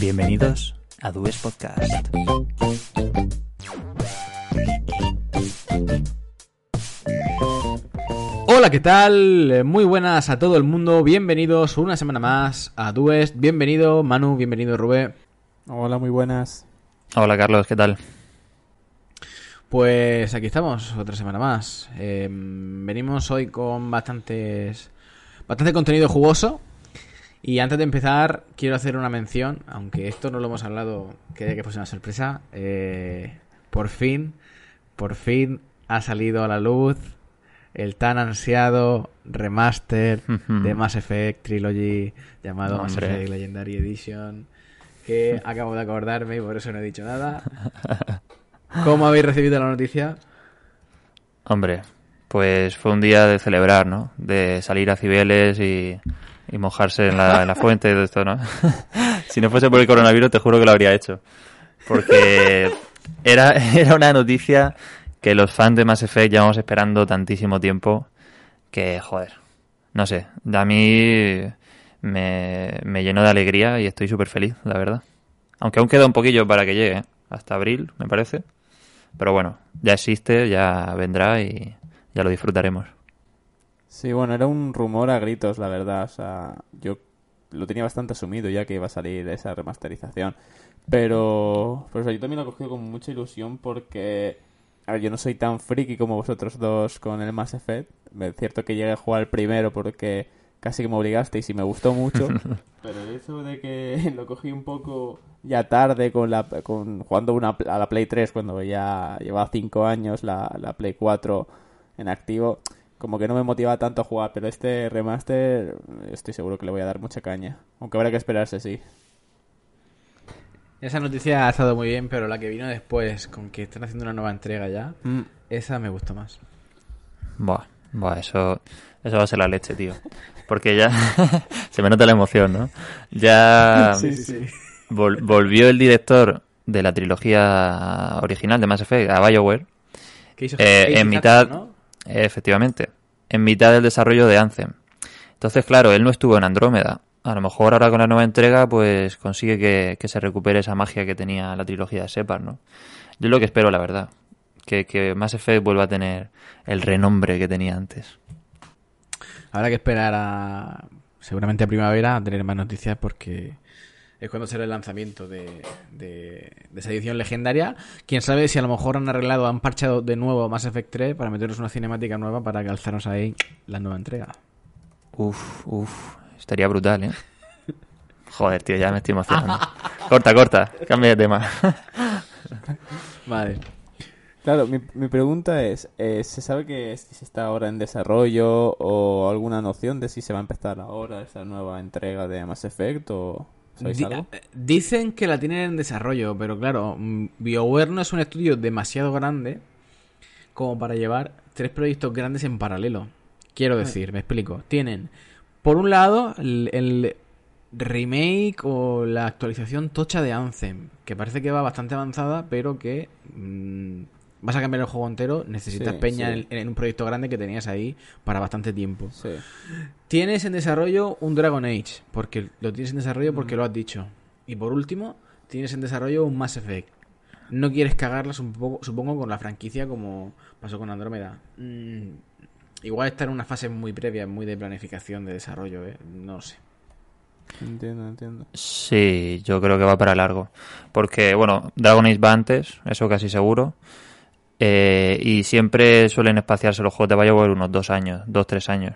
Bienvenidos a Dues Podcast. Hola, ¿qué tal? Muy buenas a todo el mundo. Bienvenidos una semana más a Dues. Bienvenido Manu, bienvenido Rubén. Hola, muy buenas. Hola Carlos, ¿qué tal? Pues aquí estamos, otra semana más. Eh, venimos hoy con bastantes, bastante contenido jugoso. Y antes de empezar, quiero hacer una mención, aunque esto no lo hemos hablado, quería que fuese una sorpresa. Eh, por fin, por fin ha salido a la luz el tan ansiado remaster de Mass Effect Trilogy llamado Mass Effect Legendary Edition. Que acabo de acordarme y por eso no he dicho nada. ¿Cómo habéis recibido la noticia? Hombre, pues fue un día de celebrar, ¿no? De salir a Cibeles y, mojarse en la, fuente y todo esto, ¿no? si no fuese por el coronavirus, te juro que lo habría hecho. Porque era, era una noticia que los fans de Mass Effect llevamos esperando tantísimo tiempo que, joder, no sé, a mí me, me llenó de alegría y estoy súper feliz, la verdad. Aunque aún queda un poquillo para que llegue, ¿eh? hasta abril, me parece. Pero bueno, ya existe, ya vendrá y ya lo disfrutaremos. Sí, bueno, era un rumor a gritos, la verdad. O sea, yo lo tenía bastante asumido ya que iba a salir esa remasterización. Pero, pues yo también lo he cogido con mucha ilusión porque, a ver, yo no soy tan friki como vosotros dos con el Mass Effect. Es cierto que llegué a jugar el primero porque casi que me obligaste y me gustó mucho. pero eso de que lo cogí un poco ya tarde con la con jugando una, a la Play 3 cuando ya llevaba 5 años la, la Play 4 en activo, como que no me motivaba tanto a jugar, pero este remaster estoy seguro que le voy a dar mucha caña, aunque habrá que esperarse, sí. Esa noticia ha estado muy bien, pero la que vino después, con que están haciendo una nueva entrega ya, mm. esa me gustó más. Buah, buah, eso, eso va a ser la leche, tío. Porque ya se me nota la emoción, ¿no? Ya sí, sí volvió el director de la trilogía original de Mass Effect a BioWare. Eh, en mitad, efectivamente, en mitad del desarrollo de Anthem. Entonces, claro, él no estuvo en Andrómeda. A lo mejor ahora con la nueva entrega, pues consigue que, se recupere esa magia que tenía la trilogía de Separ, ¿no? Yo lo que espero, la verdad, que, que Mass vuelva a tener el renombre que tenía antes. Habrá que esperar a seguramente a primavera a tener más noticias porque es cuando será el lanzamiento de, de, esa edición legendaria. Quién sabe si a lo mejor han arreglado, han parchado de nuevo Mass Effect 3 para meternos una cinemática nueva para calzarnos ahí la nueva entrega. Uf, uf, estaría brutal, ¿eh? Joder, tío, ya me estoy emocionando. corta, corta, cambia de tema. vale. Claro, mi, mi pregunta es, eh, ¿se sabe que si se está ahora en desarrollo o alguna noción de si se va a empezar ahora esa nueva entrega de Mass Effect o...? Eh, dicen que la tienen en desarrollo, pero claro, mm, BioWare no es un estudio demasiado grande como para llevar tres proyectos grandes en paralelo. Quiero ah. decir, me explico. Tienen, por un lado, el, remake o la actualización tocha de Anthem, que parece que va bastante avanzada, pero que mm, vas a cambiar el juego entero, necesitas peña En, un proyecto grande que tenías ahí para bastante tiempo. Tienes en desarrollo un Dragon Age, porque lo tienes en desarrollo porque lo has dicho. Y por último, tienes en desarrollo un Mass Effect. No quieres cagarlas un poco, supongo, con la franquicia como pasó con Andrómeda. Mm, igual está en una fase muy previa, muy de planificación de desarrollo, ¿eh? No sé. Entiendo, entiendo. Sí, yo creo que va para largo. Porque, bueno, Dragon Age va antes, eso casi seguro. Eh, y siempre suelen espaciarse los juegos de Bioware unos dos años, dos, tres años.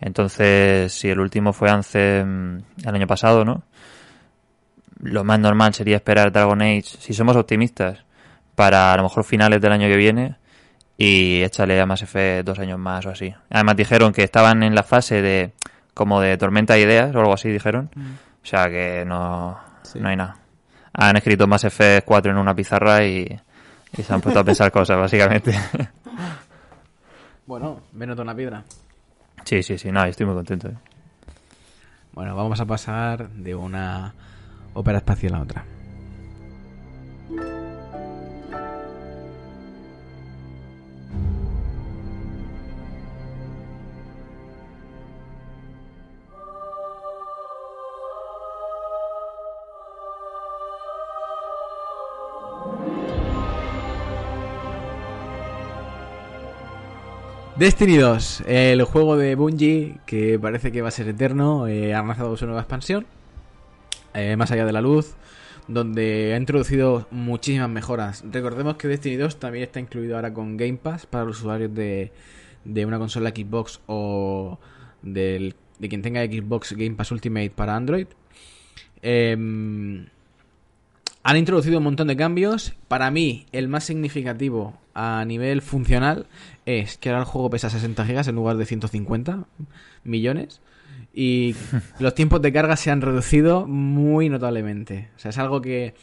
Entonces, si el último fue Anthem el año pasado, ¿no? Lo más normal sería esperar Dragon Age, si somos optimistas, para a lo mejor finales del año que viene y échale a Mass Effect dos años más o así. Además dijeron que estaban en la fase de como de tormenta de ideas o algo así, dijeron. Mm. O sea que no, no hay nada. Han escrito Mass Effect 4 en una pizarra y y se han puesto a pensar cosas, básicamente. Bueno, me noto una piedra. Sí, sí, sí, no, estoy muy contento. ¿eh? Bueno, vamos a pasar de una ópera espacial a otra. Destiny 2, el juego de Bungie que parece que va a ser eterno, eh, ha lanzado su nueva expansión, eh, más allá de la luz, donde ha introducido muchísimas mejoras. Recordemos que Destiny 2 también está incluido ahora con Game Pass para los usuarios de, una consola Xbox o de quien tenga Xbox Game Pass Ultimate para Android. Em, han introducido un montón de cambios. Para mí, el más significativo a nivel funcional es que ahora el juego pesa 60 gigas en lugar de 150 millones. Y los tiempos de carga se han reducido muy notablemente. O sea, es algo que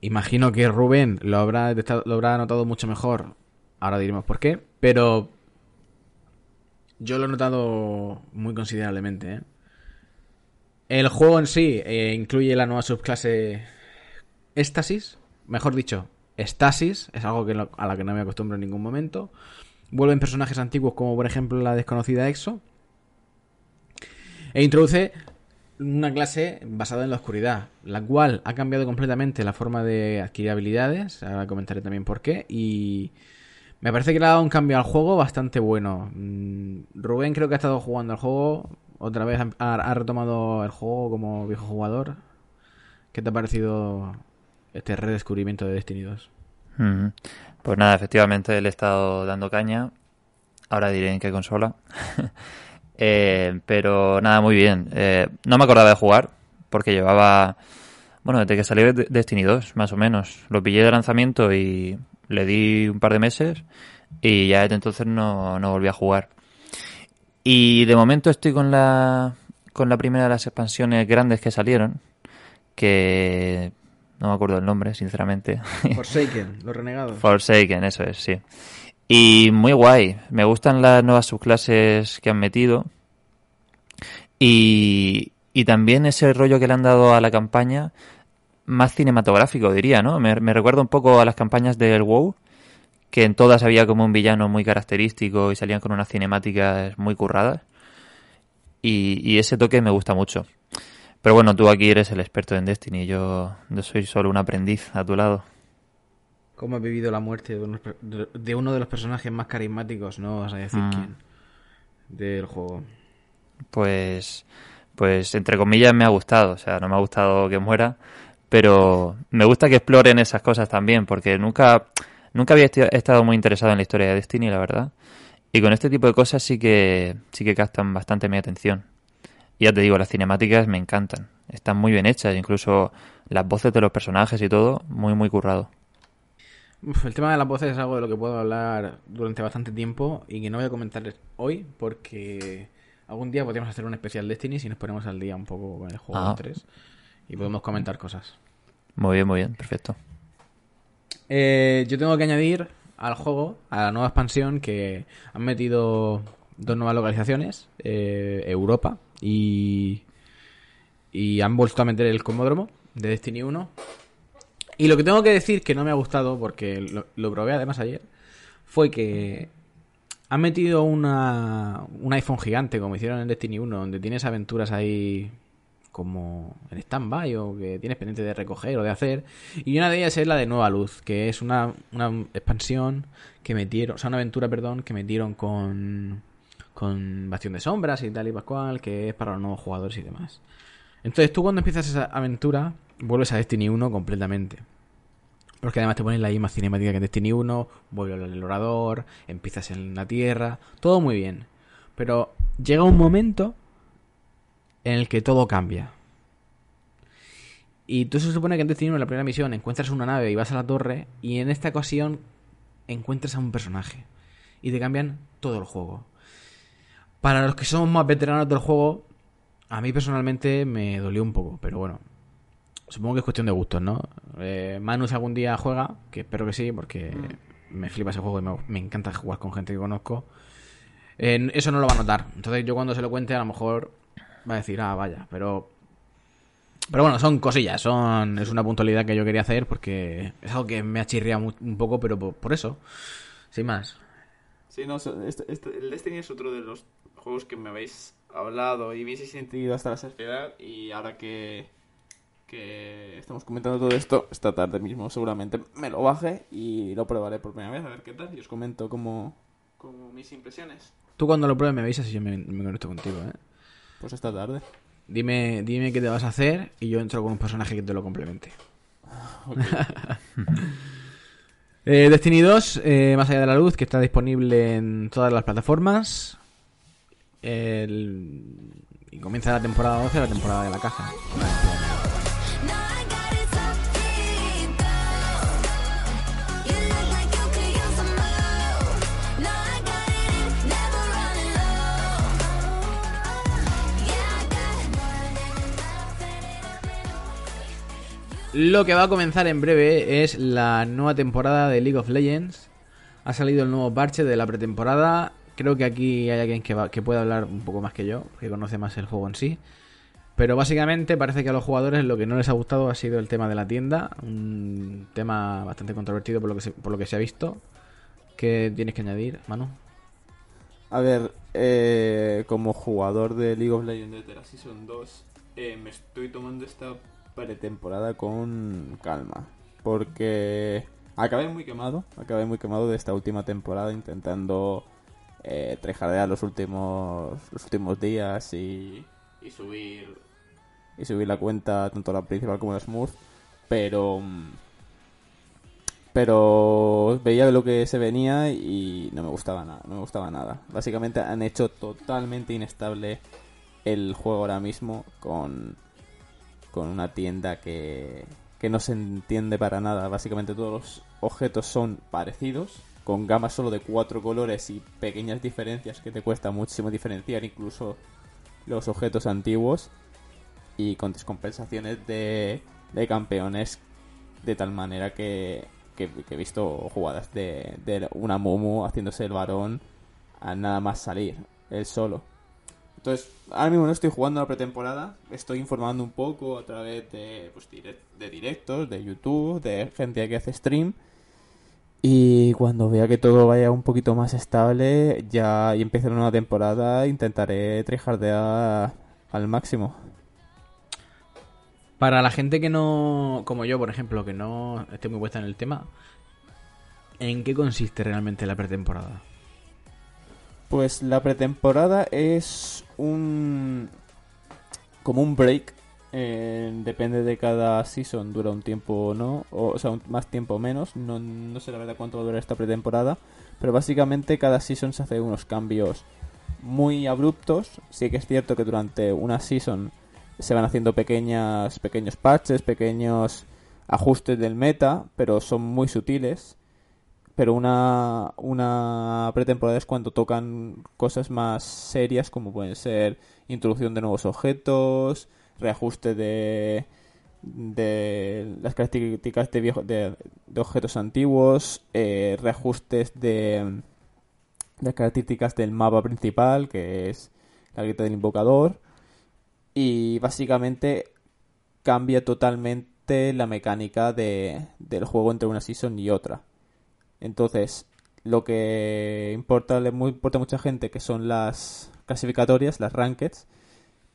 imagino que Rubén lo habrá, lo habrá notado mucho mejor. Ahora diremos por qué. Pero yo lo he notado muy considerablemente. ¿eh? El juego en sí eh, incluye la nueva subclase Éxtasis. Mejor dicho, Estasis. Es algo que a la que no me acostumbro en ningún momento. Vuelven personajes antiguos como por ejemplo la desconocida Exo. E introduce una clase basada en la oscuridad, la cual ha cambiado completamente la forma de adquirir habilidades. Ahora comentaré también por qué. Y me parece que le ha dado un cambio al juego bastante bueno. Mm, Rubén creo que ha estado jugando al juego. Otra vez ha, retomado el juego como viejo jugador. ¿Qué te ha parecido este redescubrimiento de Destiny 2? Pues nada, efectivamente le he estado dando caña. Ahora diré en qué consola. Eh, pero nada, muy bien. Eh, no me acordaba de jugar porque llevaba... Bueno, desde que salió Destiny 2, más o menos. Lo pillé de lanzamiento y le di un par de meses y ya desde entonces no, no volví a jugar. Y de momento estoy con la, con la primera de las expansiones grandes que salieron, que no me acuerdo el nombre, sinceramente. Forsaken, los renegados. Forsaken, eso es, sí. Y muy guay, me gustan las nuevas subclases que han metido. Y, y también ese rollo que le han dado a la campaña más cinematográfico, diría, ¿no? Me, recuerda un poco a las campañas del WoW, que en todas había como un villano muy característico y salían con unas cinemáticas muy curradas. Y, ese toque me gusta mucho. Pero bueno, tú aquí eres el experto en Destiny, yo, yo soy solo un aprendiz a tu lado. ¿Cómo has vivido la muerte de, uno de los personajes más carismáticos, no vas a decir mm. quién, del juego? Pues, pues entre comillas me ha gustado, o sea, no me ha gustado que muera, pero me gusta que exploren esas cosas también, porque nunca, nunca había estado muy interesado en la historia de Destiny, la verdad. Y con este tipo de cosas sí que, sí que captan bastante mi atención. Y ya te digo, las cinemáticas me encantan. Están muy bien hechas, incluso las voces de los personajes y todo, muy, muy currado. el tema de las voces es algo de lo que puedo hablar durante bastante tiempo y que no voy a comentar hoy porque algún día podríamos hacer un especial Destiny si nos ponemos al día un poco con el juego 3. Ah y podemos comentar cosas. Muy bien, muy bien, perfecto. Eh, yo tengo que añadir al juego, a la nueva expansión, que han metido dos nuevas localizaciones, eh, Europa y, y han vuelto a meter el Comódromo de Destiny 1. Y lo que tengo que decir que no me ha gustado, porque lo, probé además ayer, fue que han metido una, un iPhone gigante, como hicieron en Destiny 1, donde tienes aventuras ahí como en stand-by o que tienes pendiente de recoger o de hacer. Y una de ellas es la de Nueva Luz, que es una, una expansión que metieron, o sea, una aventura, perdón, que metieron con, con Bastión de Sombras y tal y pascual, que es para los nuevos jugadores y demás. Entonces tú cuando empiezas esa aventura, vuelves a Destiny 1 completamente. Porque además te ponen la misma cinemática que Destiny 1, vuelves al orador, empiezas en la tierra, todo muy bien. Pero llega un momento en el que todo cambia. Y tú se supone que en Destiny en la primera misión encuentras una nave y vas a la torre y en esta ocasión encuentras a un personaje y te cambian todo el juego. Para los que somos más veteranos del juego, a mí personalmente me dolió un poco, pero bueno, supongo que es cuestión de gustos, ¿no? Eh, Manus algún día juega, que espero que sí, porque me flipa ese juego y me, encanta jugar con gente que conozco. eso no lo va a notar. Entonces yo cuando se lo cuente a lo mejor va a decir, ah, vaya, pero... Pero bueno, son cosillas, son es una puntualidad que yo quería hacer porque es algo que me ha chirriado un poco, pero por, eso, sin más. Sí, no, este, este, el Destiny es otro de los juegos que me habéis hablado y habéis sentido hasta la saciedad y ahora que, que estamos comentando todo esto, esta tarde mismo seguramente me lo baje y lo probaré por primera vez a ver qué tal y os comento cómo, como mis impresiones. Tú cuando lo pruebes me avisas y yo me, me conecto contigo, ¿eh? Pues esta tarde. Dime, dime qué te vas a hacer y yo entro con un personaje que te lo complemente. Eh, Destiny 2, eh, más allá de la luz, que está disponible en todas las plataformas. El- Y comienza la temporada 12, la temporada de la it Lo que va a comenzar en breve es la nueva temporada de League of Legends. Ha salido el nuevo parche de la pretemporada. Creo que aquí hay alguien que, va- que puede hablar un poco más que yo, que conoce más el juego en sí. Pero básicamente parece que a los jugadores lo que no les ha gustado ha sido el tema de la tienda. Un tema bastante controvertido por lo que se, por lo que se ha visto. ¿Qué tienes que añadir, Manu? A ver, eh, como jugador de League of Legends desde la Season 2, eh, me estoy tomando esta pretemporada con calma. Porque acabé muy quemado, acabé muy quemado de esta última temporada intentando eh, trejardear los últimos, los últimos días y, subir y subir la cuenta tanto la principal como la Smurf. Pero mm, pero veía lo que se venía y no me gustaba nada, no me gustaba nada. Básicamente han hecho totalmente inestable el juego ahora mismo con, con una tienda que, que no se entiende para nada. Básicamente todos los objetos son parecidos, con gamas solo de cuatro colores y pequeñas diferencias que te cuesta muchísimo diferenciar, incluso los objetos antiguos, y con descompensaciones de, de campeones de tal manera que, que- he visto jugadas de, de una Momo haciéndose el varón a nada más salir, él solo. Entonces, ahora mismo no estoy jugando la pretemporada, estoy informando un poco a través de, pues, de directos, de YouTube, de gente que hace stream. Y cuando vea que todo vaya un poquito más estable, ya y empiece la nueva temporada, intentaré tryhardear al máximo. Para la gente que no, como yo, por ejemplo, que no esté muy puesta en el tema, ¿en qué consiste realmente la pretemporada? Pues la pretemporada es un. como un break. Eh, depende de cada season, dura un tiempo o no, o, sea, más tiempo o menos. No, no sé la verdad cuánto va a durar esta pretemporada, pero básicamente cada season se hace unos cambios muy abruptos. Sí que es cierto que durante una season se van haciendo pequeñas, pequeños parches, pequeños ajustes del meta, pero son muy sutiles pero una, una pretemporada es cuando tocan cosas más serias como pueden ser introducción de nuevos objetos, reajuste de, de las características de, viejo- de, objetos antiguos, eh, reajustes de, de características del mapa principal, que es la grita del invocador, y básicamente cambia totalmente la mecánica de, del juego entre una season y otra. Entonces, lo que importa, le importa a mucha gente, que son las clasificatorias, las rankeds,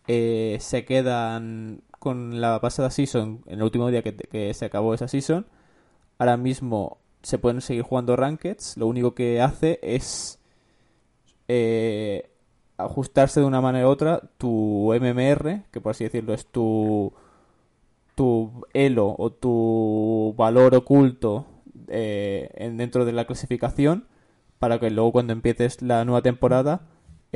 eh, se quedan con la pasada season, en el último día que, se acabó esa season. Ahora mismo se pueden seguir jugando rankeds, lo único que hace es eh, ajustarse de una manera u otra tu MMR, que por así decirlo es tu, tu elo o tu valor oculto eh, en- dentro de la clasificación para que luego cuando empieces la nueva temporada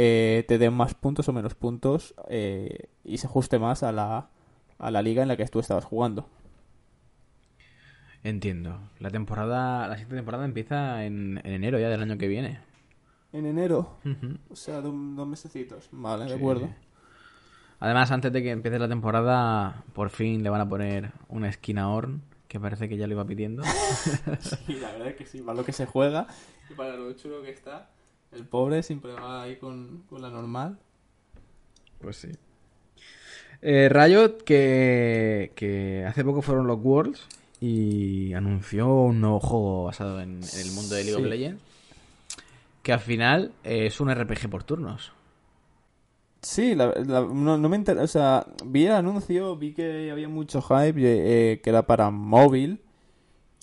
eh, te den más puntos o menos puntos eh, y se ajuste más a la, a la liga en la que tú estabas jugando. Entiendo. La temporada, la siguiente temporada empieza en, en enero ya del año que viene. En enero, Ujú. o sea, de un- dos mesecitos. Vale, de Sí. acuerdo. Además, antes de que empiece la temporada, por fin le van a poner una esquina a Orn, que parece que ya lo iba pidiendo. Sí, la verdad es que sí, para lo que se juega y para lo chulo que está. El pobre siempre va ahí con, con la normal. Pues sí. Eh, Riot, que, que hace poco fueron los Worlds y anunció un nuevo juego basado en, en el mundo de League of. Legends, que al final eh, es un RPG por turnos. Sí, la- la- no, no me enter- o sea, vi el anuncio, vi que había mucho hype, eh, que era para móvil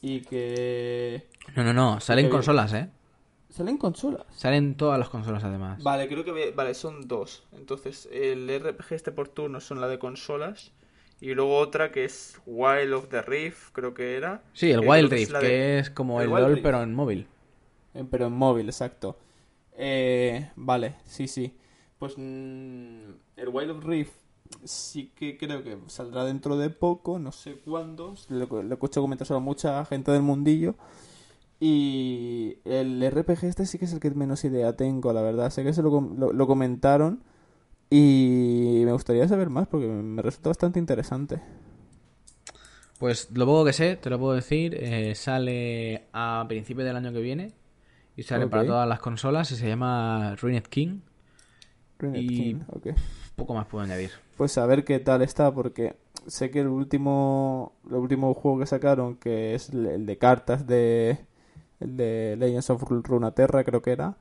y que... No, no, no, salen consolas, ¿eh? ¿Salen consolas? Salen todas las consolas además. Vale, creo que ve- vale, son dos. Entonces, el RPG este por turnos son la de consolas. Y luego otra que es Wild of the Rift, creo que era. Sí, el Que Wild creo que es Rift, la de- que es como el el LOL Rift. pero en móvil. Eh, Pero en móvil, exacto. Eh, vale, sí, sí. Pues mm, el Wild of Rift sí que creo que saldrá dentro de poco, no sé cuándo. Lo, lo he escuchado comentar solo a mucha gente del mundillo. Y el RPG este sí que es el que menos idea tengo, la verdad. Sé que se lo, lo, lo comentaron y me gustaría saber más porque me resulta bastante interesante. Pues lo poco que sé, te lo puedo decir, eh, sale a principios del año que viene y sale para todas las consolas y se llama Ruined King. Ruined Y- King, ok. Poco más puedo añadir. Pues a ver qué tal está, porque sé que el último, el último juego que sacaron, que es el de cartas de, el de Legends of Runeterra, creo que era,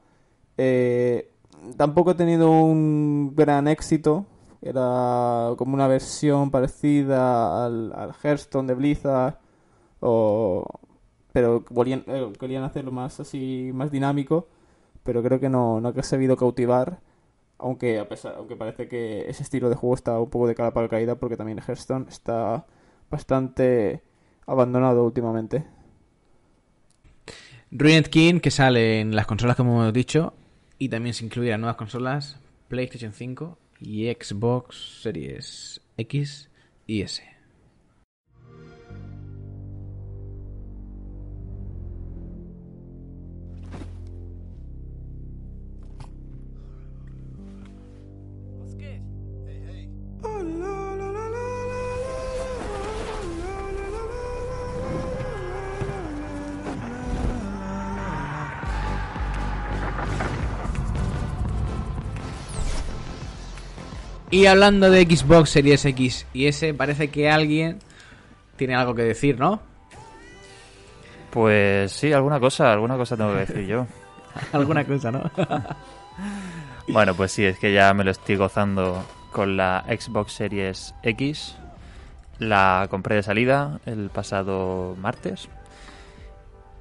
eh, tampoco ha tenido un gran éxito. Era como una versión parecida al, al Hearthstone de Blizzard, o, pero volían- eh, querían hacerlo más así, más dinámico, pero creo que no, no ha sabido cautivar. Aunque a pesar, aunque parece que ese estilo de juego está un poco de cara para caída porque también Hearthstone está bastante abandonado últimamente. Ruined King que sale en las consolas como hemos dicho y también se incluirán nuevas consolas PlayStation 5 y Xbox Series X y S. Y hablando de Xbox Series X y S, parece que alguien tiene algo que decir, ¿no? Pues sí, alguna cosa, alguna cosa tengo que decir yo. Alguna cosa, ¿no? Bueno, pues sí, es que ya me lo estoy gozando con la Xbox Series X. La compré de salida el pasado martes.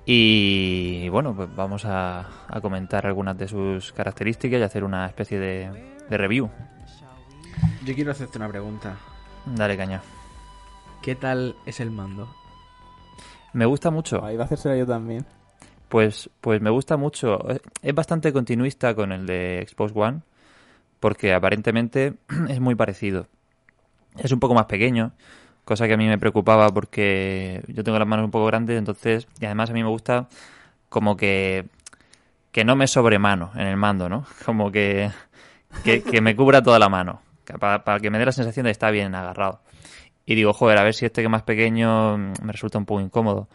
Y bueno, pues vamos a, a comentar algunas de sus características y hacer una especie de, de review. Yo quiero hacerte una pregunta. Dale caña. ¿Qué tal es el mando? Me gusta mucho. Ahí va a hacérsela yo también. Pues, pues me gusta mucho. Es bastante continuista con el de Xbox One, porque aparentemente es muy parecido. Es un poco más pequeño, cosa que a mí me preocupaba porque yo tengo las manos un poco grandes, entonces, y además a mí me gusta como que, que no me sobre mano en el mando, ¿no? Como que, que, que me cubra toda la mano, para, que me dé la sensación de está bien agarrado. Y digo, joder, a ver si este que más pequeño mm, me resulta un poco incómodo.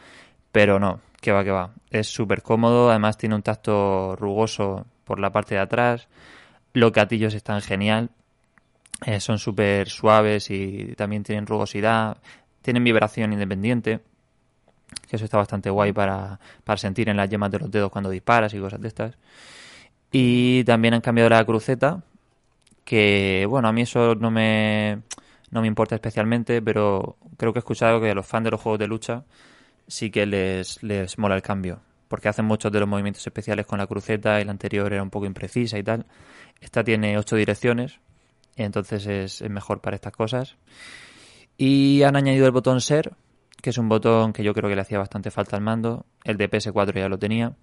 Pero no, que va, que va. Es súper cómodo, además tiene un tacto rugoso por la parte de atrás. Los gatillos están genial. Eh, son súper suaves y también tienen rugosidad. Tienen vibración independiente. Que eso está bastante guay para, para sentir en las yemas de los dedos cuando disparas y cosas de estas. Y también han cambiado la cruceta. Que, bueno, a mí eso no me, no me importa especialmente, pero creo que he escuchado que a los fans de los juegos de lucha sí que les, les mola el cambio. Porque hacen muchos de los movimientos especiales con la cruceta y la anterior era un poco imprecisa y tal. Esta tiene ocho direcciones, entonces es, es mejor para estas cosas. Y han añadido el botón Ser, que es un botón que yo creo que le hacía bastante falta al mando. El de PS4 ya lo tenía.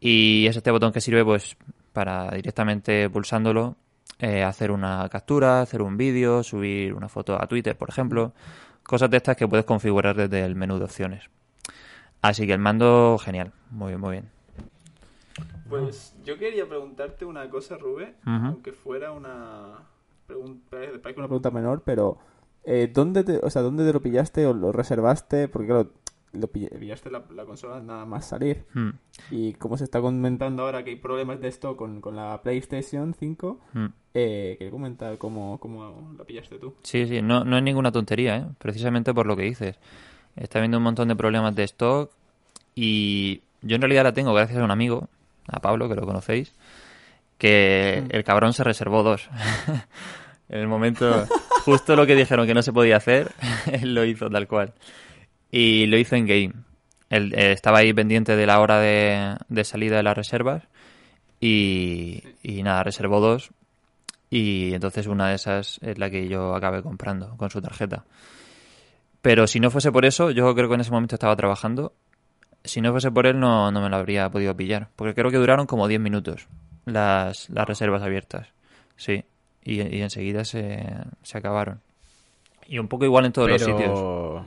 Y es este botón que sirve pues para directamente pulsándolo eh, hacer una captura, hacer un vídeo, subir una foto a Twitter, por ejemplo. Cosas de estas que puedes configurar desde el menú de opciones. Así que el mando, genial. Muy bien, muy bien. Pues yo quería preguntarte una cosa, Rubén, aunque fuera una pregunta, parece Una pregunta menor, pero eh, ¿dónde, te, o sea, ¿dónde te lo pillaste o lo reservaste? Porque claro, lo pill- pillaste la, la consola nada más salir. Mm, Y como se está comentando ahora que hay problemas de esto con, con la PlayStation 5, mm. eh, quería comentar cómo, cómo la pillaste tú. Sí, sí, no, no es ninguna tontería, ¿eh? precisamente por lo que dices. Está habiendo un montón de problemas de stock y yo en realidad la tengo gracias a un amigo, a Pablo, que lo conocéis, que el cabrón se reservó dos. en el momento, justo lo que dijeron que no se podía hacer, él lo hizo tal cual. Y lo hizo en game. Él, eh, estaba ahí pendiente de la hora de, de salida de las reservas y, y nada, reservó dos y entonces una de esas es la que yo acabé comprando con su tarjeta. Pero si no fuese por eso, yo creo que en ese momento estaba trabajando. Si no fuese por él, no, no me lo habría podido pillar. Porque creo que duraron como 10 minutos las, las reservas abiertas. Sí. Y, y enseguida se, se acabaron. Y un poco igual en todos los sitios.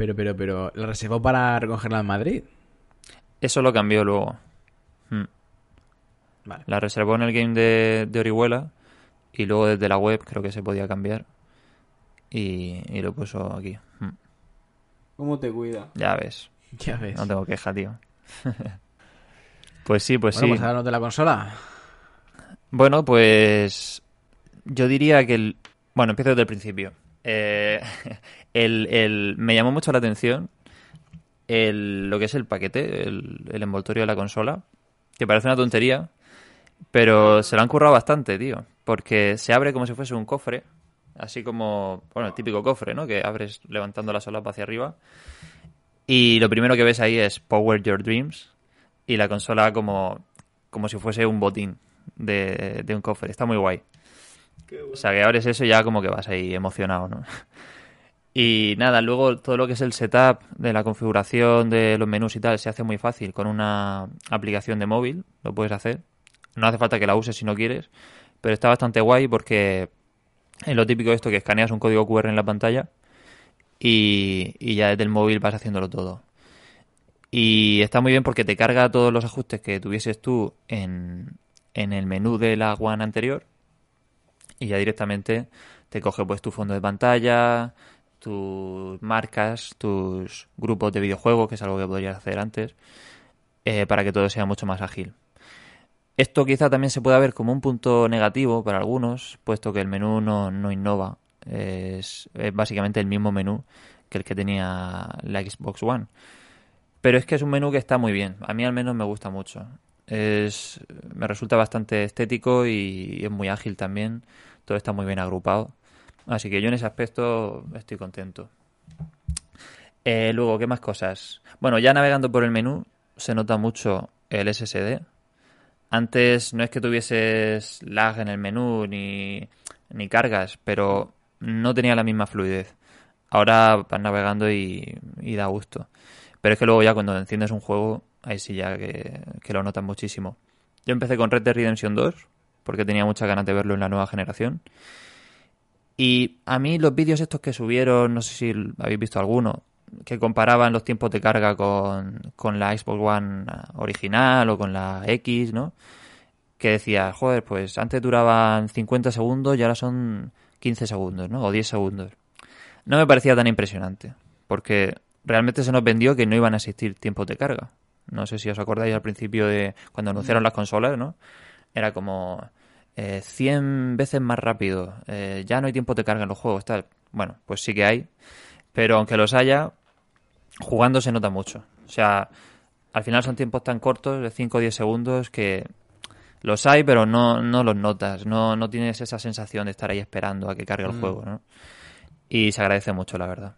Pero... Pero, pero, ¿la reservó para recogerla en Madrid? Eso lo cambió luego. Mm. Vale. La reservó en el game de, de Orihuela y luego desde la web creo que se podía cambiar. Y, y lo puso aquí. Mm. ¿Cómo te cuida? Ya ves. Ya ves. No tengo queja, tío. pues sí, pues bueno, sí. pues háblanos de la consola. Bueno, pues yo diría que el... Bueno, empiezo desde el principio. Eh, el, el- Me llamó mucho la atención el, lo que es el paquete, el, envoltorio de la consola, que parece una tontería, pero se lo han currado bastante, tío, porque se abre como si fuese un cofre, así como, bueno, el típico cofre, ¿no? Que abres levantando la solapa hacia arriba. Y lo primero que ves ahí es Power Your Dreams y la consola como, como si fuese un botín de, de un cofre. Está muy guay. Bueno. O sea, que abres eso y ya como que vas ahí emocionado, ¿no? Y nada, luego todo lo que es el setup de la configuración de los menús y tal se hace muy fácil con una aplicación de móvil, lo puedes hacer. No hace falta que la uses si no quieres, pero está bastante guay porque es lo típico esto que escaneas un código QR en la pantalla y, y ya desde el móvil vas haciéndolo todo. Y está muy bien porque te carga todos los ajustes que tuvieses tú en, en el menú de la One anterior y ya directamente te coge pues tu fondo de pantalla, tus marcas, tus grupos de videojuegos, que es algo que podrías hacer antes, eh, para que todo sea mucho más ágil. Esto quizá también se pueda ver como un punto negativo para algunos, puesto que el menú no, no innova. Es, es básicamente el mismo menú que el que tenía la Xbox One. Pero es que es un menú que está muy bien. A mí al menos me gusta mucho. Es, me resulta bastante estético y es muy ágil también. Todo está muy bien agrupado. Así que yo en ese aspecto estoy contento. Eh, luego, ¿qué más cosas? Bueno, ya navegando por el menú se nota mucho el SSD. Antes no es que tuvieses lag en el menú ni, ni cargas, pero no tenía la misma fluidez. Ahora vas navegando y, da gusto. Pero es que luego ya cuando enciendes un juego, ahí sí ya que, que lo notas muchísimo. Yo empecé con Red Dead Redemption 2, porque tenía muchas ganas de verlo en la nueva generación. Y a mí los vídeos estos que subieron, no sé si habéis visto alguno, que comparaban los tiempos de carga con, con la Xbox One original o con la X, ¿no? Que decía, joder, pues antes duraban 50 segundos y ahora son 15 segundos, ¿no? O 10 segundos. No me parecía tan impresionante, porque realmente se nos vendió que no iban a existir tiempos de carga. No sé si os acordáis al principio de cuando anunciaron las consolas, ¿no? Era como eh, 100 veces más rápido, eh, ya no hay tiempo de carga en los juegos, tal. Bueno, pues sí que hay, pero aunque los haya, jugando se nota mucho. O sea, al final son tiempos tan cortos, de 5 o 10 segundos, que los hay, pero no, no los notas, no, no tienes esa sensación de estar ahí esperando a que cargue el juego, ¿no? Y se agradece mucho, la verdad.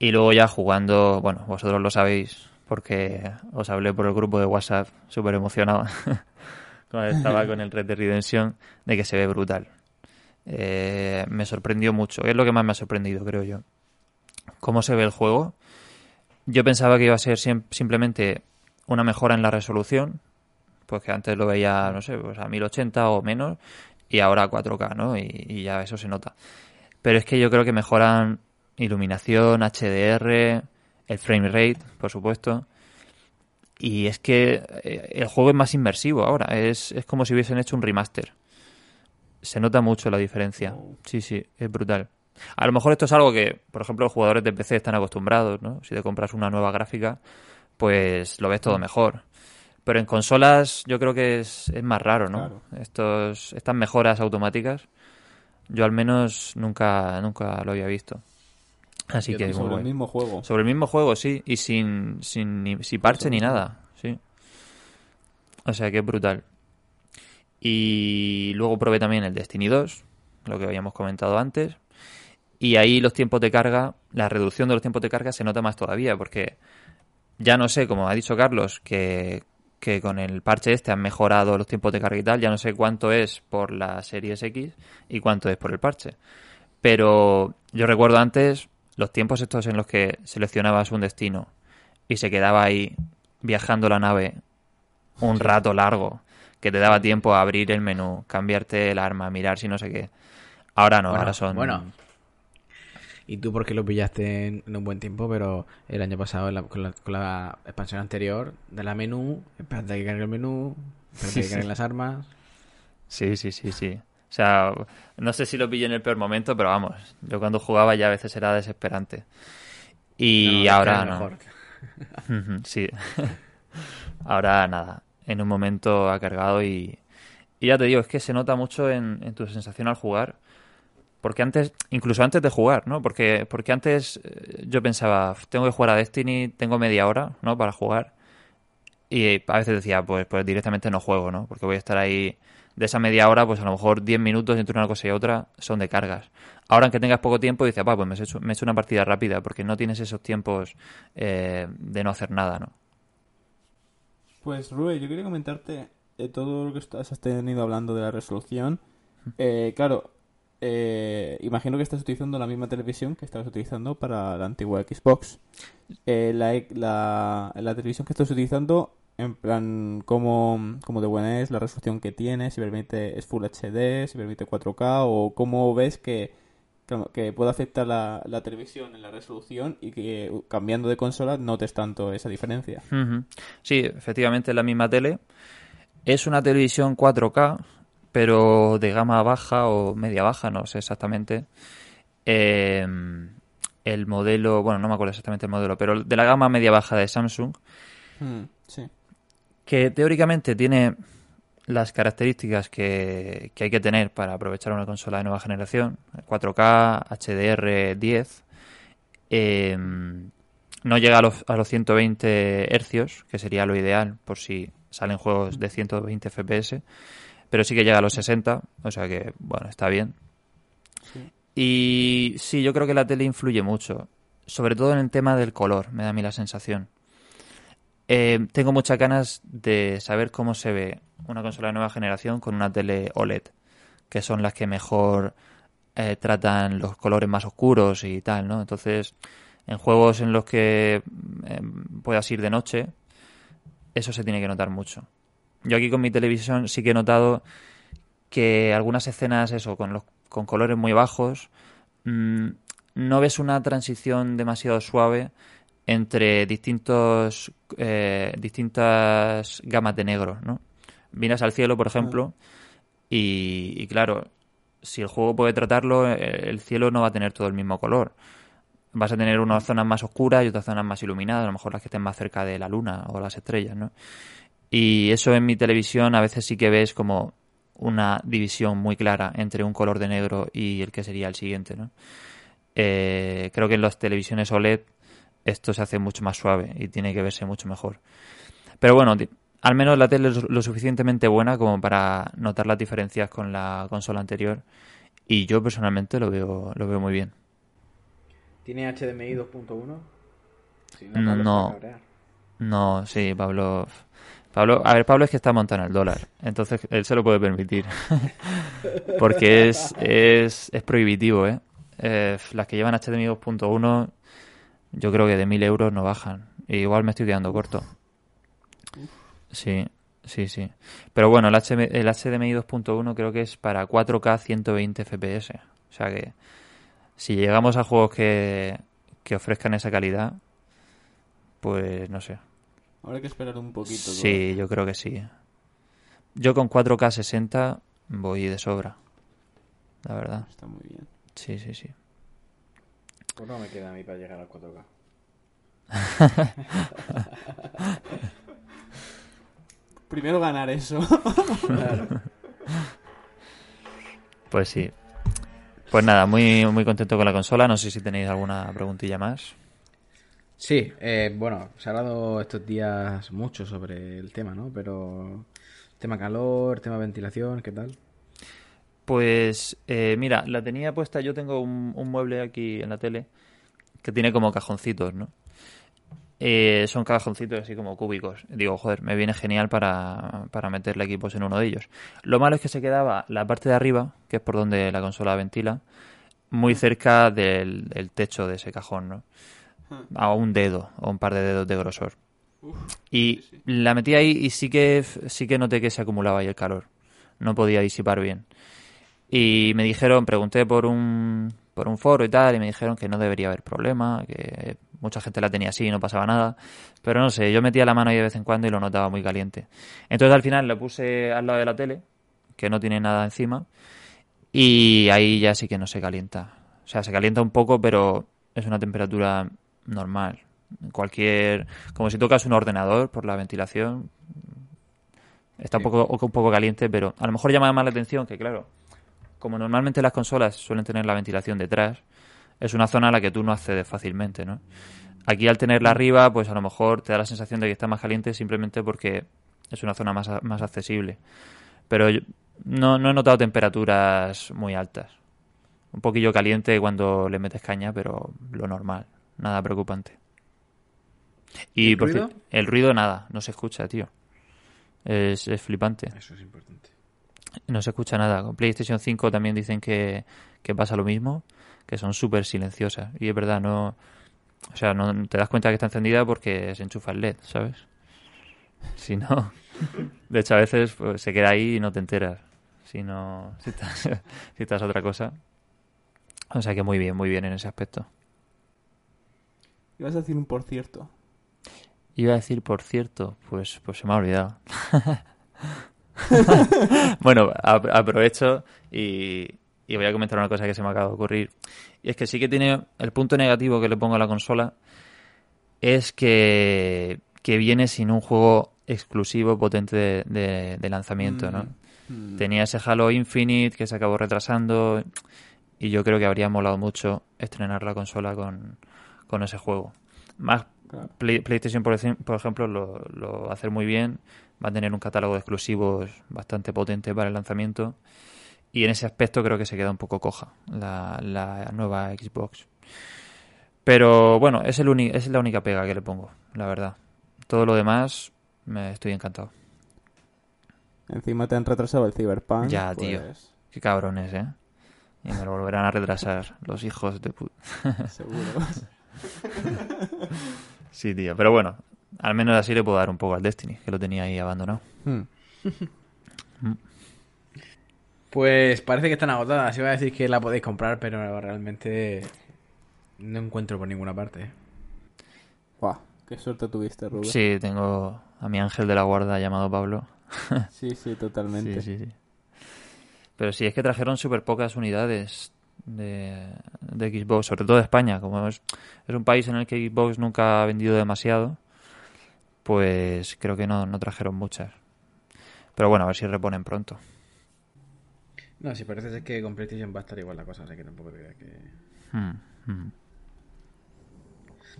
Y luego ya jugando, bueno, vosotros lo sabéis, porque os hablé por el grupo de WhatsApp súper emocionado cuando estaba con el Red Dead Redemption, de que se ve brutal. Eh, me sorprendió mucho, es lo que más me ha sorprendido, creo yo. Cómo se ve el juego. Yo pensaba que iba a ser sim- simplemente una mejora en la resolución, pues que antes lo veía, no sé, pues a 1080 o menos, y ahora a 4K, ¿no? Y ya eso se nota. Pero es que yo creo que mejoran iluminación, HDR, el frame rate, por supuesto. Y es que eh, el juego es más inmersivo ahora. Es, es como si hubiesen hecho un remaster. Se nota mucho la diferencia. Sí, sí, es brutal. A lo mejor esto es algo que, por ejemplo, los jugadores de PC están acostumbrados, ¿no? Si te compras una nueva gráfica, pues lo ves todo mejor. Pero en consolas yo creo que es, es más raro, ¿no? Claro. Estos, estas mejoras automáticas, yo al menos nunca, nunca lo había visto. Así que muy sobre el mismo juego. Sobre el mismo juego, sí, y sin, sin ni, sin parche ni nada, sí. O sea que es brutal. Y luego probé también el Destiny 2, lo que habíamos comentado antes. Y ahí los tiempos de carga la reducción de los tiempos de carga se nota más todavía, porque ya no sé, como ha dicho Carlos, que, que con el parche este han mejorado los tiempos de carga y tal, ya no sé cuánto es por la Series X y cuánto es por el parche. Pero yo recuerdo antes los tiempos estos en los que seleccionabas un destino y se quedaba ahí viajando la nave un rato largo, que te daba tiempo a abrir el menú, cambiarte el arma, mirar si no sé qué. Ahora no, Bueno, ahora son... Bueno, y tú porque lo pillaste en, en un buen tiempo, pero el año pasado la- con, la, con la expansión anterior de la menú, espérate que cargue el menú, espérate que carguen las armas. Sí, sí, sí, sí. O sea, no sé si lo pillé en el peor momento, pero vamos, yo cuando jugaba ya a veces era desesperante. Y No, ahora no. mejor. Sí. Ahora nada. En un momento ha cargado y, y ya te digo, es que se nota mucho en, en tu sensación al jugar. Porque antes, incluso antes de jugar, ¿no? Porque, porque antes eh, yo pensaba, tengo que jugar a Destiny, tengo media hora, ¿no? Para jugar. Y a veces decía, pues, pues directamente no juego, ¿no? Porque voy a estar ahí de esa media hora, pues a lo mejor 10 minutos entre una cosa y otra son de cargas. Ahora, aunque tengas poco tiempo, dices, "Pa, pues me he, hecho, una partida rápida, porque no tienes esos tiempos eh, de no hacer nada, ¿no? Pues Rue, yo quería comentarte de todo lo que has tenido hablando de la resolución. Eh, claro, eh, imagino que estás utilizando la misma televisión que estabas utilizando para la antigua Xbox. Eh, la, la, la televisión que estás utilizando, en plan, ¿cómo, cómo de buena es la resolución que tiene? Si permite, es Full HD, si permite 4K, o cómo ves que, que, puede afectar la, la televisión en la resolución y que uh, cambiando de consola notes tanto esa diferencia. Sí, efectivamente es la misma tele. Es una televisión 4K, pero de gama baja o media baja, no sé exactamente. Eh, el modelo, bueno, no me acuerdo exactamente el modelo, pero de la gama media baja de Samsung, Hmm, sí. Que teóricamente tiene las características que, que hay que tener para aprovechar una consola de nueva generación, 4K, HDR10, eh, no llega a los, a los 120 hercios, que sería lo ideal por si salen juegos de 120 FPS, pero sí que llega a los 60, o sea que, bueno, está bien. Y sí, yo creo que la tele influye mucho, sobre todo en el tema del color, me da a mí la sensación. Eh, tengo muchas ganas de saber cómo se ve una consola de nueva generación con una tele OLED, que son las que mejor eh, tratan los colores más oscuros y tal, ¿no? Entonces, en juegos en los que eh, puedas ir de noche, eso se tiene que notar mucho. Yo aquí con mi televisión sí que he notado que algunas escenas, eso, con, los, con colores muy bajos, mmm, no ves una transición demasiado suave entre distintos eh, distintas gamas de negro, ¿no? Miras al cielo, por ejemplo, y, y, claro, si el juego puede tratarlo, el cielo no va a tener todo el mismo color. Vas a tener unas zonas más oscuras y otras zonas más iluminadas, a lo mejor las que estén más cerca de la luna o las estrellas, ¿no? Y eso en mi televisión a veces sí que ves como una división muy clara entre un color de negro y el que sería el siguiente, ¿no? Eh, creo que en las televisiones OLED esto se hace mucho más suave y tiene que verse mucho mejor. Pero bueno, al menos la tele es lo suficientemente buena como para notar las diferencias con la consola anterior y yo personalmente lo veo, lo veo muy bien. ¿Tiene HDMI 2.1? Si No. No, sí, Pablo. Pablo, a ver, Pablo es que está montando el dólar, entonces él se lo puede permitir. Porque es, es, es prohibitivo, ¿eh? Eh, Las que llevan HDMI 2.1, yo creo que de 1000 euros no bajan. E igual me estoy quedando corto. Sí, sí, sí. Pero bueno, el, HM el HDMI 2.1 creo que es para 4K 120 FPS. O sea que si llegamos a juegos que, que ofrezcan esa calidad, pues no sé. Habrá que esperar un poquito. Sí, yo creo que sí. Yo con 4K 60 voy de sobra. La verdad. Está muy bien. Sí, sí, sí. Pues no me queda a mí para llegar al 4K. Primero ganar eso. Pues sí. Pues nada, muy, muy contento con la consola. No sé si tenéis alguna preguntilla más. Sí, eh, bueno, se ha hablado estos días mucho sobre el tema, ¿no? Pero tema calor, tema ventilación, ¿qué tal? Pues eh, mira, la tenía puesta, yo tengo un, un mueble aquí en la tele que tiene como cajoncitos, ¿no? Eh, son cajoncitos así como cúbicos. Digo, joder, me viene genial para, para meterle equipos en uno de ellos. Lo malo es que se quedaba la parte de arriba, que es por donde la consola ventila, muy cerca del, del techo de ese cajón, ¿no? A un dedo o un par de dedos de grosor. Y la metí ahí y sí que, sí que noté que se acumulaba ahí el calor. No podía disipar bien. Y me dijeron, pregunté por un, por un foro y tal, y me dijeron que no debería haber problema, que mucha gente la tenía así y no pasaba nada. Pero no sé, yo metía la mano ahí de vez en cuando y lo notaba muy caliente. Entonces al final lo puse al lado de la tele, que no tiene nada encima, y ahí ya sí que no se calienta. O sea, se calienta un poco, pero es una temperatura normal. Cualquier. Como si tocas un ordenador por la ventilación. Está un poco, un poco caliente, pero a lo mejor llama más la atención que, claro, como normalmente las consolas suelen tener la ventilación detrás, es una zona a la que tú no accedes fácilmente, ¿no? Aquí al tenerla arriba, pues a lo mejor te da la sensación de que está más caliente simplemente porque es una zona más, más accesible. Pero yo no, no he notado temperaturas muy altas. Un poquillo caliente cuando le metes caña, pero lo normal, nada preocupante. Y ¿El por ruido? el ruido nada, no se escucha, tío. Es, es flipante. Eso es importante. No se escucha nada. Con PlayStation 5 también dicen que, que pasa lo mismo, que son súper silenciosas. Y es verdad, no. O sea, no te das cuenta que está encendida porque se enchufa el LED, ¿sabes? Si no. De hecho, a veces pues, se queda ahí y no te enteras. Si no. Si estás, si estás otra cosa. O sea que muy bien, muy bien en ese aspecto. Ibas a decir un por cierto. Iba a decir, por cierto, pues, pues se me ha olvidado. bueno, ap- aprovecho y, y voy a comentar una cosa que se me acaba de ocurrir. Y es que sí que tiene el punto negativo que le pongo a la consola es que, que viene sin un juego exclusivo potente de, de- de lanzamiento, ¿no? Mm. Tenía ese Halo Infinite que se acabó retrasando y yo creo que habría molado mucho estrenar la consola con, con ese juego. Más Claro. Play- PlayStation, por, ejem- por ejemplo, lo, lo hacer muy bien. Va a tener un catálogo de exclusivos bastante potente para el lanzamiento. Y en ese aspecto creo que se queda un poco coja la, la nueva Xbox. Pero bueno, es, el es la única pega que le pongo, la verdad. Todo lo demás, me estoy encantado. Encima te han retrasado el Cyberpunk. Ya, tío. pues, Qué cabrones, ¿eh? Y me lo volverán a retrasar, los hijos de puta. Seguro. Sí, tío. Pero bueno, al menos así le puedo dar un poco al Destiny, que lo tenía ahí abandonado. Hmm. Pues parece que están agotadas. Iba a decir que la podéis comprar, pero realmente no encuentro por ninguna parte. Buah, qué suerte tuviste, Rubén. Sí, tengo a mi ángel de la guarda llamado Pablo. sí, sí, totalmente. Sí, sí, sí. Pero sí, es que trajeron súper pocas unidades de, de Xbox, sobre todo de España. Como es, es un país en el que Xbox nunca ha vendido demasiado, pues creo que no, no trajeron muchas. Pero bueno, a ver si reponen pronto. No, si parece ser que con PlayStation va a estar igual la cosa, así que tampoco te creas que... Hmm, hmm.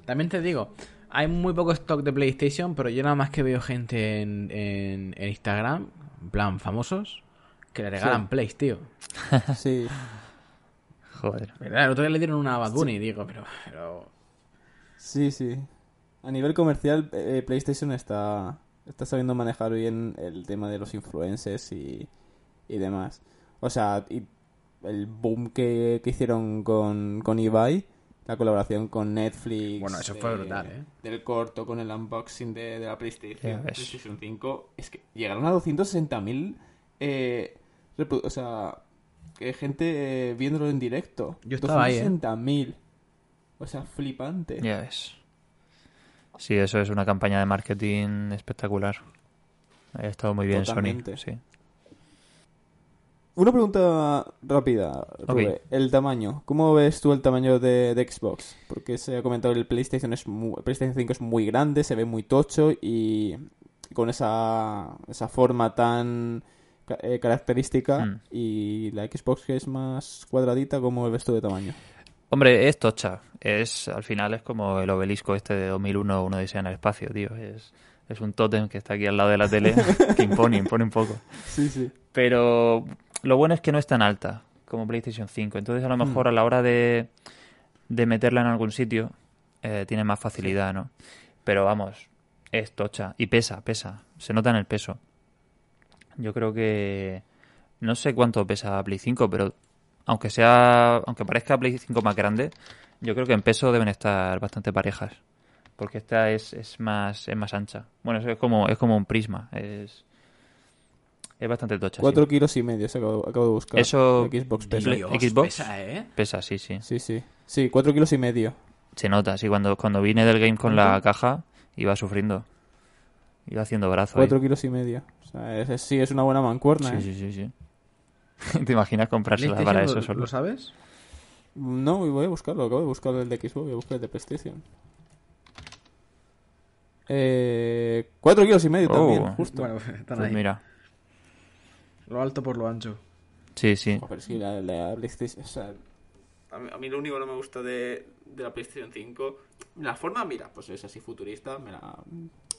También te digo, hay muy poco stock de PlayStation, pero yo nada más que veo gente en, en, en Instagram, en plan famosos, que le regalan Sí. Plays, tío. Sí. Joder. ¿Verdad? El otro día le dieron una a Bad Bunny, digo, pero... pero... Sí, sí. A nivel comercial, eh, PlayStation está, está sabiendo manejar bien el tema de los influencers y, y demás. O sea, y el boom que, que hicieron con, con Ibai, la colaboración con Netflix. Bueno, eso fue brutal, ¿eh? Del corto con el unboxing de, de la PlayStation. PlayStation 5. Es que llegaron a 260.000. Eh, o sea, que gente eh, viéndolo en directo. Yo estaba ahí, ¿eh? 260.000. O sea, flipante. Ya ves. Sí, eso es una campaña de marketing espectacular. Ha estado muy bien Totalmente. Sony. Sí. Una pregunta rápida, Rube. El tamaño. ¿Cómo ves tú el tamaño de, de Xbox? Porque se ha comentado que el PlayStation, es mu- el PlayStation 5 es muy grande, se ve muy tocho y con esa, esa forma tan eh, característica. Mm. Y la Xbox que es más cuadradita, ¿cómo ves tú de tamaño? Hombre, es tocha. Es, al final es como el obelisco este de 2001, uno dice en el espacio, tío. Es, es un tótem que está aquí al lado de la tele que impone, impone un poco. Sí, sí. Pero lo bueno es que no es tan alta como PlayStation 5. Entonces, a lo mejor a la hora de, de meterla en algún sitio, eh, tiene más facilidad, ¿no? Pero vamos, es tocha. Y pesa, pesa. Se nota en el peso. Yo creo que... No sé cuánto pesa Play 5, pero aunque sea... Aunque parezca Play 5 más grande, yo creo que en peso deben estar bastante parejas. Porque esta es, es más es más ancha. Bueno, eso es como, es como un prisma. Es, es bastante tocha. sí. 4 kilos y medio, se acabo, acabo de buscar. Eso- Xbox pesa. Dios, Xbox. pesa, ¿eh? Pesa, sí, sí. Sí, sí. Sí, 4 kilos y medio. Se nota, sí. Cuando, cuando vine del game con la caja, iba sufriendo. Iba haciendo brazo. ahí. 4 kilos y medio. O sea, es- es- sí, es una buena mancuerna. Sí, ¿eh? sí, sí, sí. ¿Te imaginas comprársela para eso ¿lo- solo? ¿Lo sabes? No, voy a buscarlo. Acabo de buscar el de Xbox, voy a buscar el de PlayStation. Eh, 4 kilos y medio Oh. también, justo. Bueno, están Pues ahí. mira. Lo alto por lo ancho. Sí, sí. Joder, sí, la, la PlayStation. O sea, A mí, a mí lo único que no me gusta de, de la PlayStation 5, la forma, mira, pues es así futurista, me la,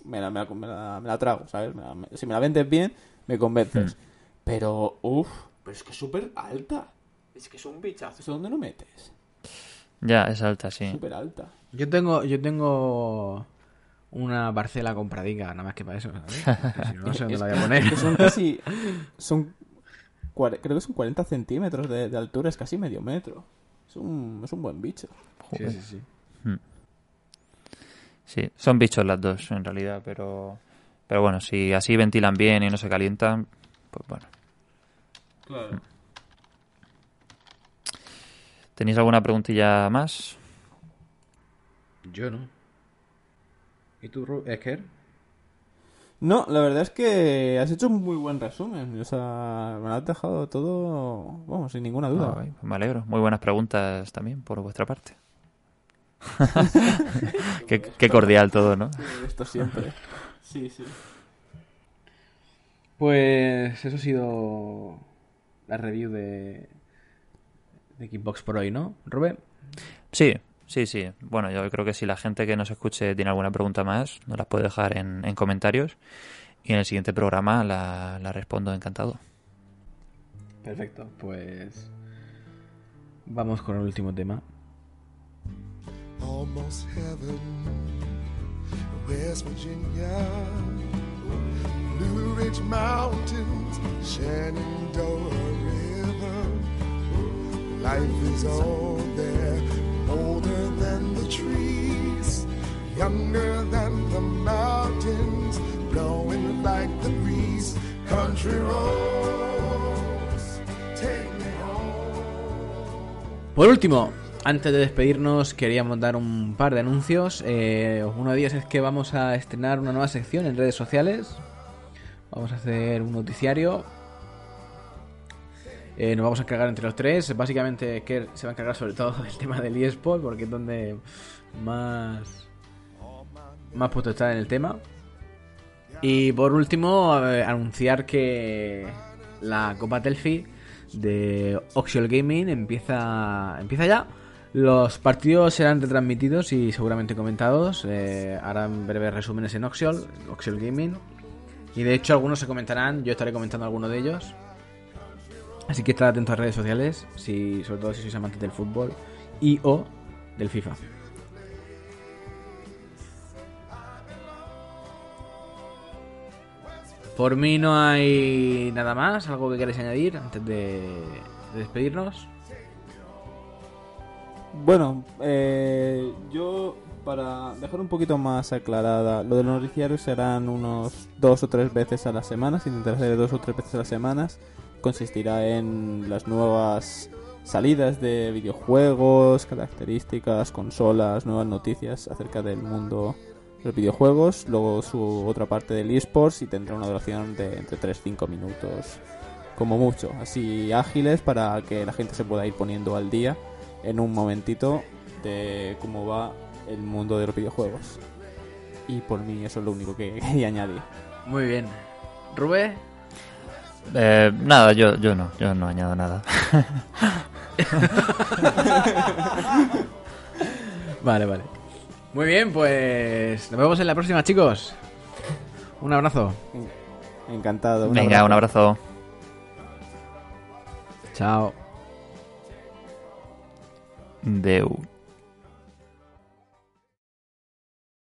me la, me la, me la- me la trago, ¿sabes? Me la- me- si me la vendes bien, me convences. Hmm. Pero, uff, pero es que es súper alta. es que es un bichazo. ¿Eso dónde lo metes? Ya, es alta, sí. Súper alta. Yo tengo, yo tengo una parcela compradica, nada más que para eso, ¿sabes? Porque si no, no sé dónde la voy a poner. Que son casi. Son. Creo que son 40 centímetros de, de altura, es casi medio metro. Es un, es un buen bicho. Sí, sí, sí. Sí, son bichos las dos, en realidad, pero... Pero bueno, si así ventilan bien y no se calientan, pues bueno. Claro. ¿Tenéis alguna preguntilla más? Yo no. ¿Y tú, Esker? No, la verdad es que has hecho un muy buen resumen. O sea, me lo has dejado todo. Vamos, sin ninguna duda. Ah, me alegro. Muy buenas preguntas también por vuestra parte. qué, qué cordial todo, ¿no? Esto siempre. Sí, sí. Pues eso ha sido la review de, de Xbox por hoy, ¿no, Rubén? Sí, sí, sí. Bueno, yo creo que si la gente que nos escuche tiene alguna pregunta más, nos las puede dejar en, en comentarios y en el siguiente programa la, la respondo encantado. Perfecto, pues vamos con el último tema. almost heaven. West Virginia, Blue Ridge Mountains, Shenandoah. Life is all there, older than the trees, younger than the mountains, blowing like the breeze. Country roads, take me home. Por último, antes de despedirnos, queríamos dar un par de anuncios. Eh, uno de ellos es que vamos a estrenar una nueva sección en redes sociales. Vamos a hacer un noticiario. Eh, nos vamos a encargar entre los tres. Básicamente, Kerr se va a encargar sobre todo del tema del eSport, porque es donde más, más puesto está en el tema. Y por último, eh, anunciar que la Copa Telfi de Oxial Gaming empieza, empieza ya. Los partidos serán retransmitidos y seguramente comentados. Eh, harán breves resúmenes en Oxial, Gaming. Y de hecho algunos se comentarán, yo estaré comentando alguno de ellos. Así que estad atentos a redes sociales, si, sobre todo si sois amantes del fútbol y o del FIFA. Por mí no hay nada más, algo que queráis añadir antes de, de despedirnos. Bueno, eh, yo para dejar un poquito más aclarada, lo de los noticiarios serán unos dos o tres veces a la semana, se intentará hacer dos o tres veces a las semanas. Consistirá en las nuevas salidas de videojuegos, características, consolas, nuevas noticias acerca del mundo de los videojuegos, luego su otra parte del esports y tendrá una duración de entre 3-5 minutos como mucho, así ágiles para que la gente se pueda ir poniendo al día en un momentito de cómo va el mundo de los videojuegos. Y por mí eso es lo único que quería añadir. Muy bien. Rubén, Eh, nada, yo, yo no, yo no añado nada. Vale, vale. Muy bien, pues nos vemos en la próxima, chicos. Un abrazo. Encantado. Venga, un abrazo. Chao. Deu.